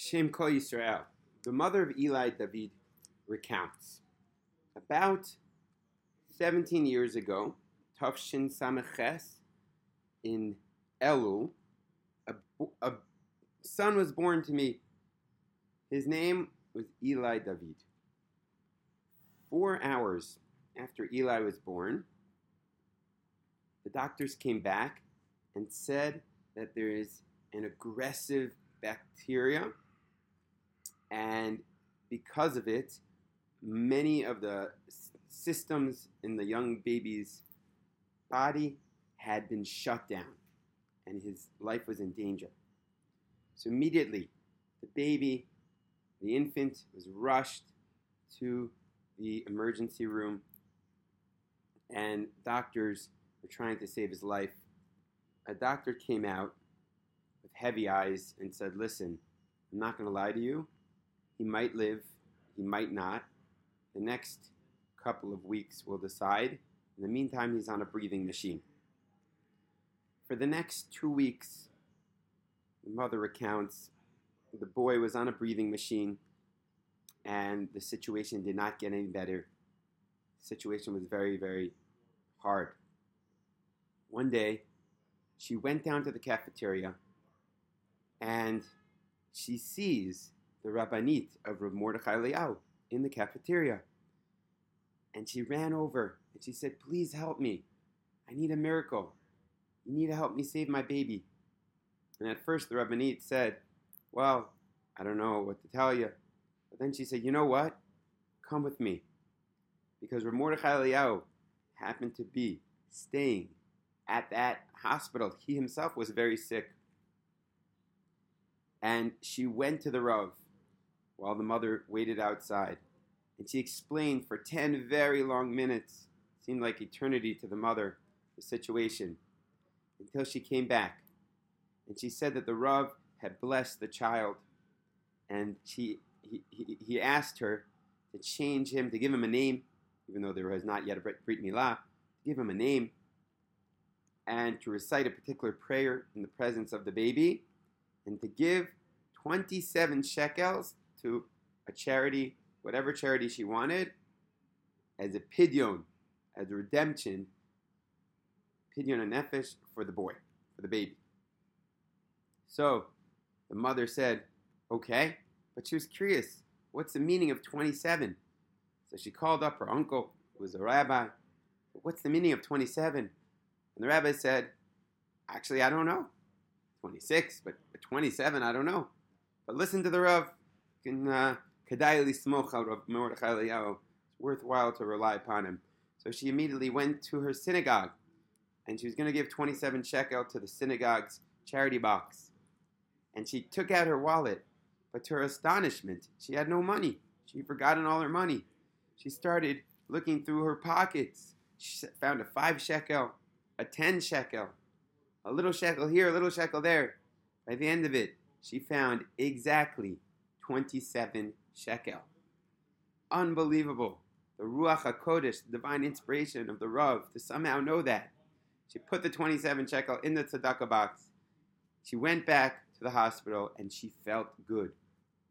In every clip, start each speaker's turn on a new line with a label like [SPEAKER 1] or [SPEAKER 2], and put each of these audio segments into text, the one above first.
[SPEAKER 1] Shem Kol Yisrael. The mother of Eli David recounts. About 17 years ago, Tafshin Sameches, in Elul, a, a son was born to me. His name was Eli David. Four hours after Eli was born, the doctors came back and said that there is an aggressive bacteria, and because of it, many of the systems in the young baby's body had been shut down, and his life was in danger. So immediately, the baby, the infant, was rushed to the emergency room, and doctors were trying to save his life. A doctor came out with heavy eyes and said, Listen, I'm not going to lie to you. He might live, he might not. The next couple of weeks will decide. In the meantime, he's on a breathing machine. For the next two weeks, the mother recounts the boy was on a breathing machine and the situation did not get any better. The situation was very, very hard. One day, she went down to the cafeteria and she sees the Rabbanit of Rav Mordechai Eliyahu in the cafeteria. And she ran over and she said, Please help me. I need a miracle. You need to help me save my baby. And at first, the Rabbanit said, Well, I don't know what to tell you. But then she said, You know what? Come with me. Because Rav Mordechai Eliyahu happened to be staying at that hospital. He himself was very sick. And she went to the Rav while the mother waited outside. And she explained for 10 very long minutes, seemed like eternity to the mother, the situation, until she came back. And she said that the Rav had blessed the child. And she, he, he, he asked her to change him, to give him a name, even though there was not yet a Brit Milah, to give him a name and to recite a particular prayer in the presence of the baby, and to give 27 shekels to a charity, whatever charity she wanted, as a pidyon, as a redemption, pidyon and nefesh for the boy, for the baby. So the mother said, okay, but she was curious, what's the meaning of 27? So she called up her uncle, who was a rabbi. What's the meaning of 27? And the rabbi said, Actually, I don't know. 26, but 27, I don't know. But listen to the Rav. Uh, it's worthwhile to rely upon him. So she immediately went to her synagogue and she was going to give 27 shekel to the synagogue's charity box. And she took out her wallet, but to her astonishment, she had no money. She'd forgotten all her money. She started looking through her pockets. She found a five shekel, a 10 shekel, a little shekel here, a little shekel there. By the end of it, she found exactly 27 shekel. Unbelievable. The Ruach HaKodesh, the divine inspiration of the Rav, to somehow know that. She put the 27 shekel in the tzedakah box. She went back to the hospital and she felt good.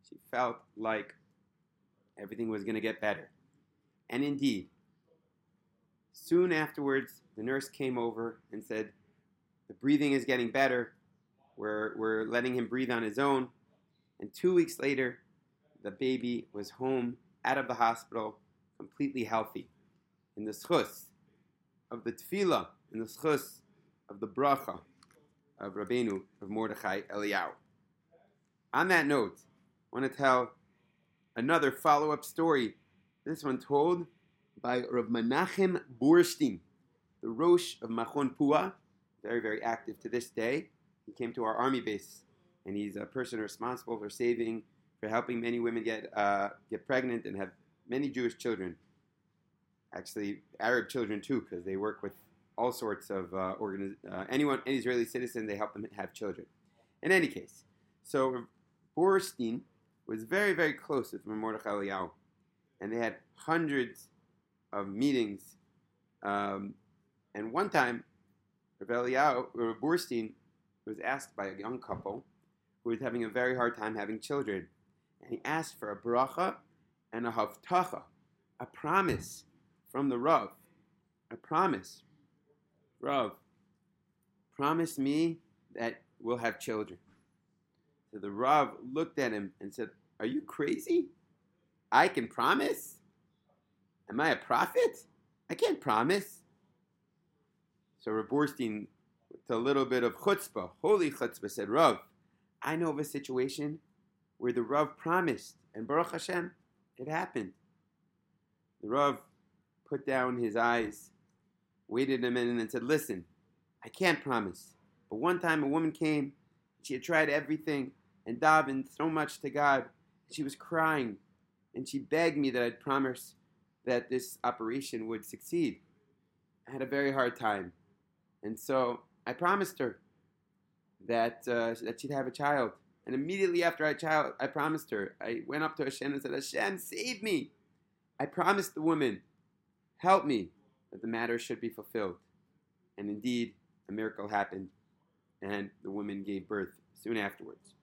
[SPEAKER 1] She felt like everything was going to get better. And indeed, soon afterwards, the nurse came over and said, The breathing is getting better. We're, we're letting him breathe on his own. And two weeks later, the baby was home out of the hospital, completely healthy. In the schus of the tefillah, in the schus of the bracha of Rabbeinu, of Mordechai Eliyahu. On that note, I want to tell another follow up story. This one told by Rav Menachem Burstein the Rosh of Machon Pua, very, very active to this day. He came to our army base, and he's a person responsible for saving, for helping many women get uh, get pregnant and have many Jewish children. Actually, Arab children too, because they work with all sorts of uh, organiz- uh, anyone, any Israeli citizen, they help them have children. In any case, so Burstein was very, very close with Mordechai Eliyahu, and they had hundreds of meetings um, and one time, Rav Eliyahu, Rav Burstein was asked by a young couple, who was having a very hard time having children. And he asked for a bracha and a havtacha, a promise from the Rav. A promise. Rav, promise me that we'll have children. So the Rav looked at him and said, Are you crazy? I can promise? Am I a prophet? I can't promise. So Rav Burstein, with a little bit of chutzpah, holy chutzpah, said, Rav, I know of a situation where the Rav promised, and Baruch Hashem, it happened. The Rav put down his eyes, waited a minute, and said, Listen, I can't promise. But one time a woman came, she had tried everything and davened so much to God. She was crying, and she begged me that I'd promise that this operation would succeed. I had a very hard time. And so I promised her that, uh, that she'd have a child. And immediately after I child, I promised her. I went up to Hashem and said, Hashem, save me. I promised the woman, help me, that the matter should be fulfilled. And indeed, a miracle happened, and the woman gave birth soon afterwards.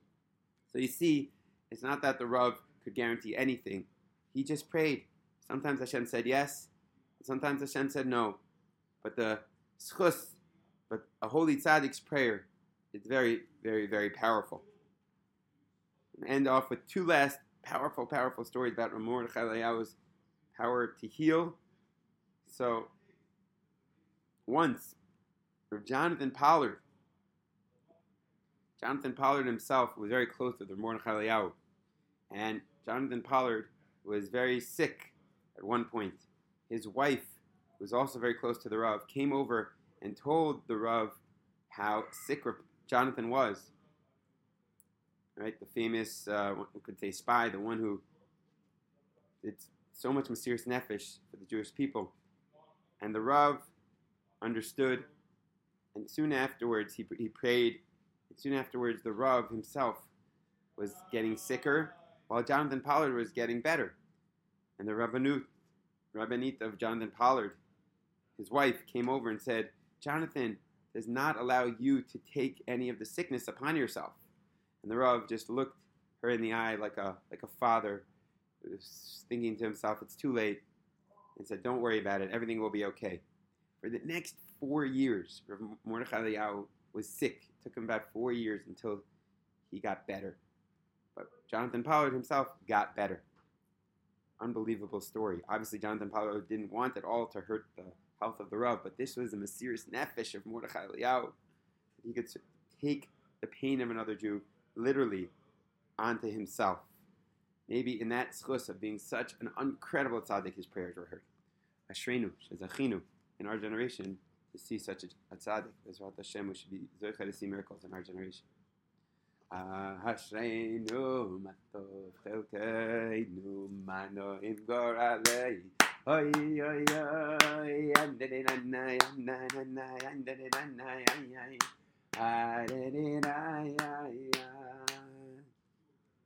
[SPEAKER 1] So you see, it's not that the Rav could guarantee anything. He just prayed. Sometimes Hashem said yes, sometimes Hashem said no. But the schus, but a holy tzaddik's prayer is very, very, very powerful. End off with two last powerful, powerful stories about Rav Mordechai Eliyahu's power to heal. So, once, Jonathan Pollard, Jonathan Pollard himself was very close to the Mordechai Eliyahu. And Jonathan Pollard was very sick at one point. His wife, who was also very close to the Rav, came over and told the Rav how sick Jonathan was. Right, the famous, uh, one could say spy, the one who did so much mesirus nefesh for the Jewish people. And the Rav understood, and soon afterwards he, he prayed soon afterwards, the Rav himself was getting sicker, while Jonathan Pollard was getting better. And the Rabbanut, Rabbanit of Jonathan Pollard, his wife, came over and said, Jonathan does not allow you to take any of the sickness upon yourself. And the Rav just looked her in the eye like a, like a father, thinking to himself, it's too late, and said, don't worry about it, everything will be okay. For the next four years, Mordechai Eliyahu was sick It took him about four years until he got better. But Jonathan Pollard himself got better. Unbelievable story. Obviously, Jonathan Pollard didn't want at all to hurt the health of the Rav, but this was a mesirus nefesh of Mordechai Eliyahu. He could take the pain of another Jew literally onto himself. Maybe in that schus of being such an incredible tzaddik, his prayers were heard. Ashrenu, Shazachinu, in our generation, to see such a, a tzaddik. Bezrat Hashem, we should be zoicha to see miracles in our generation. Hashreinu matov chelkeinu mano im goralei Oy oy oy andene nanai andene nanai andene nanai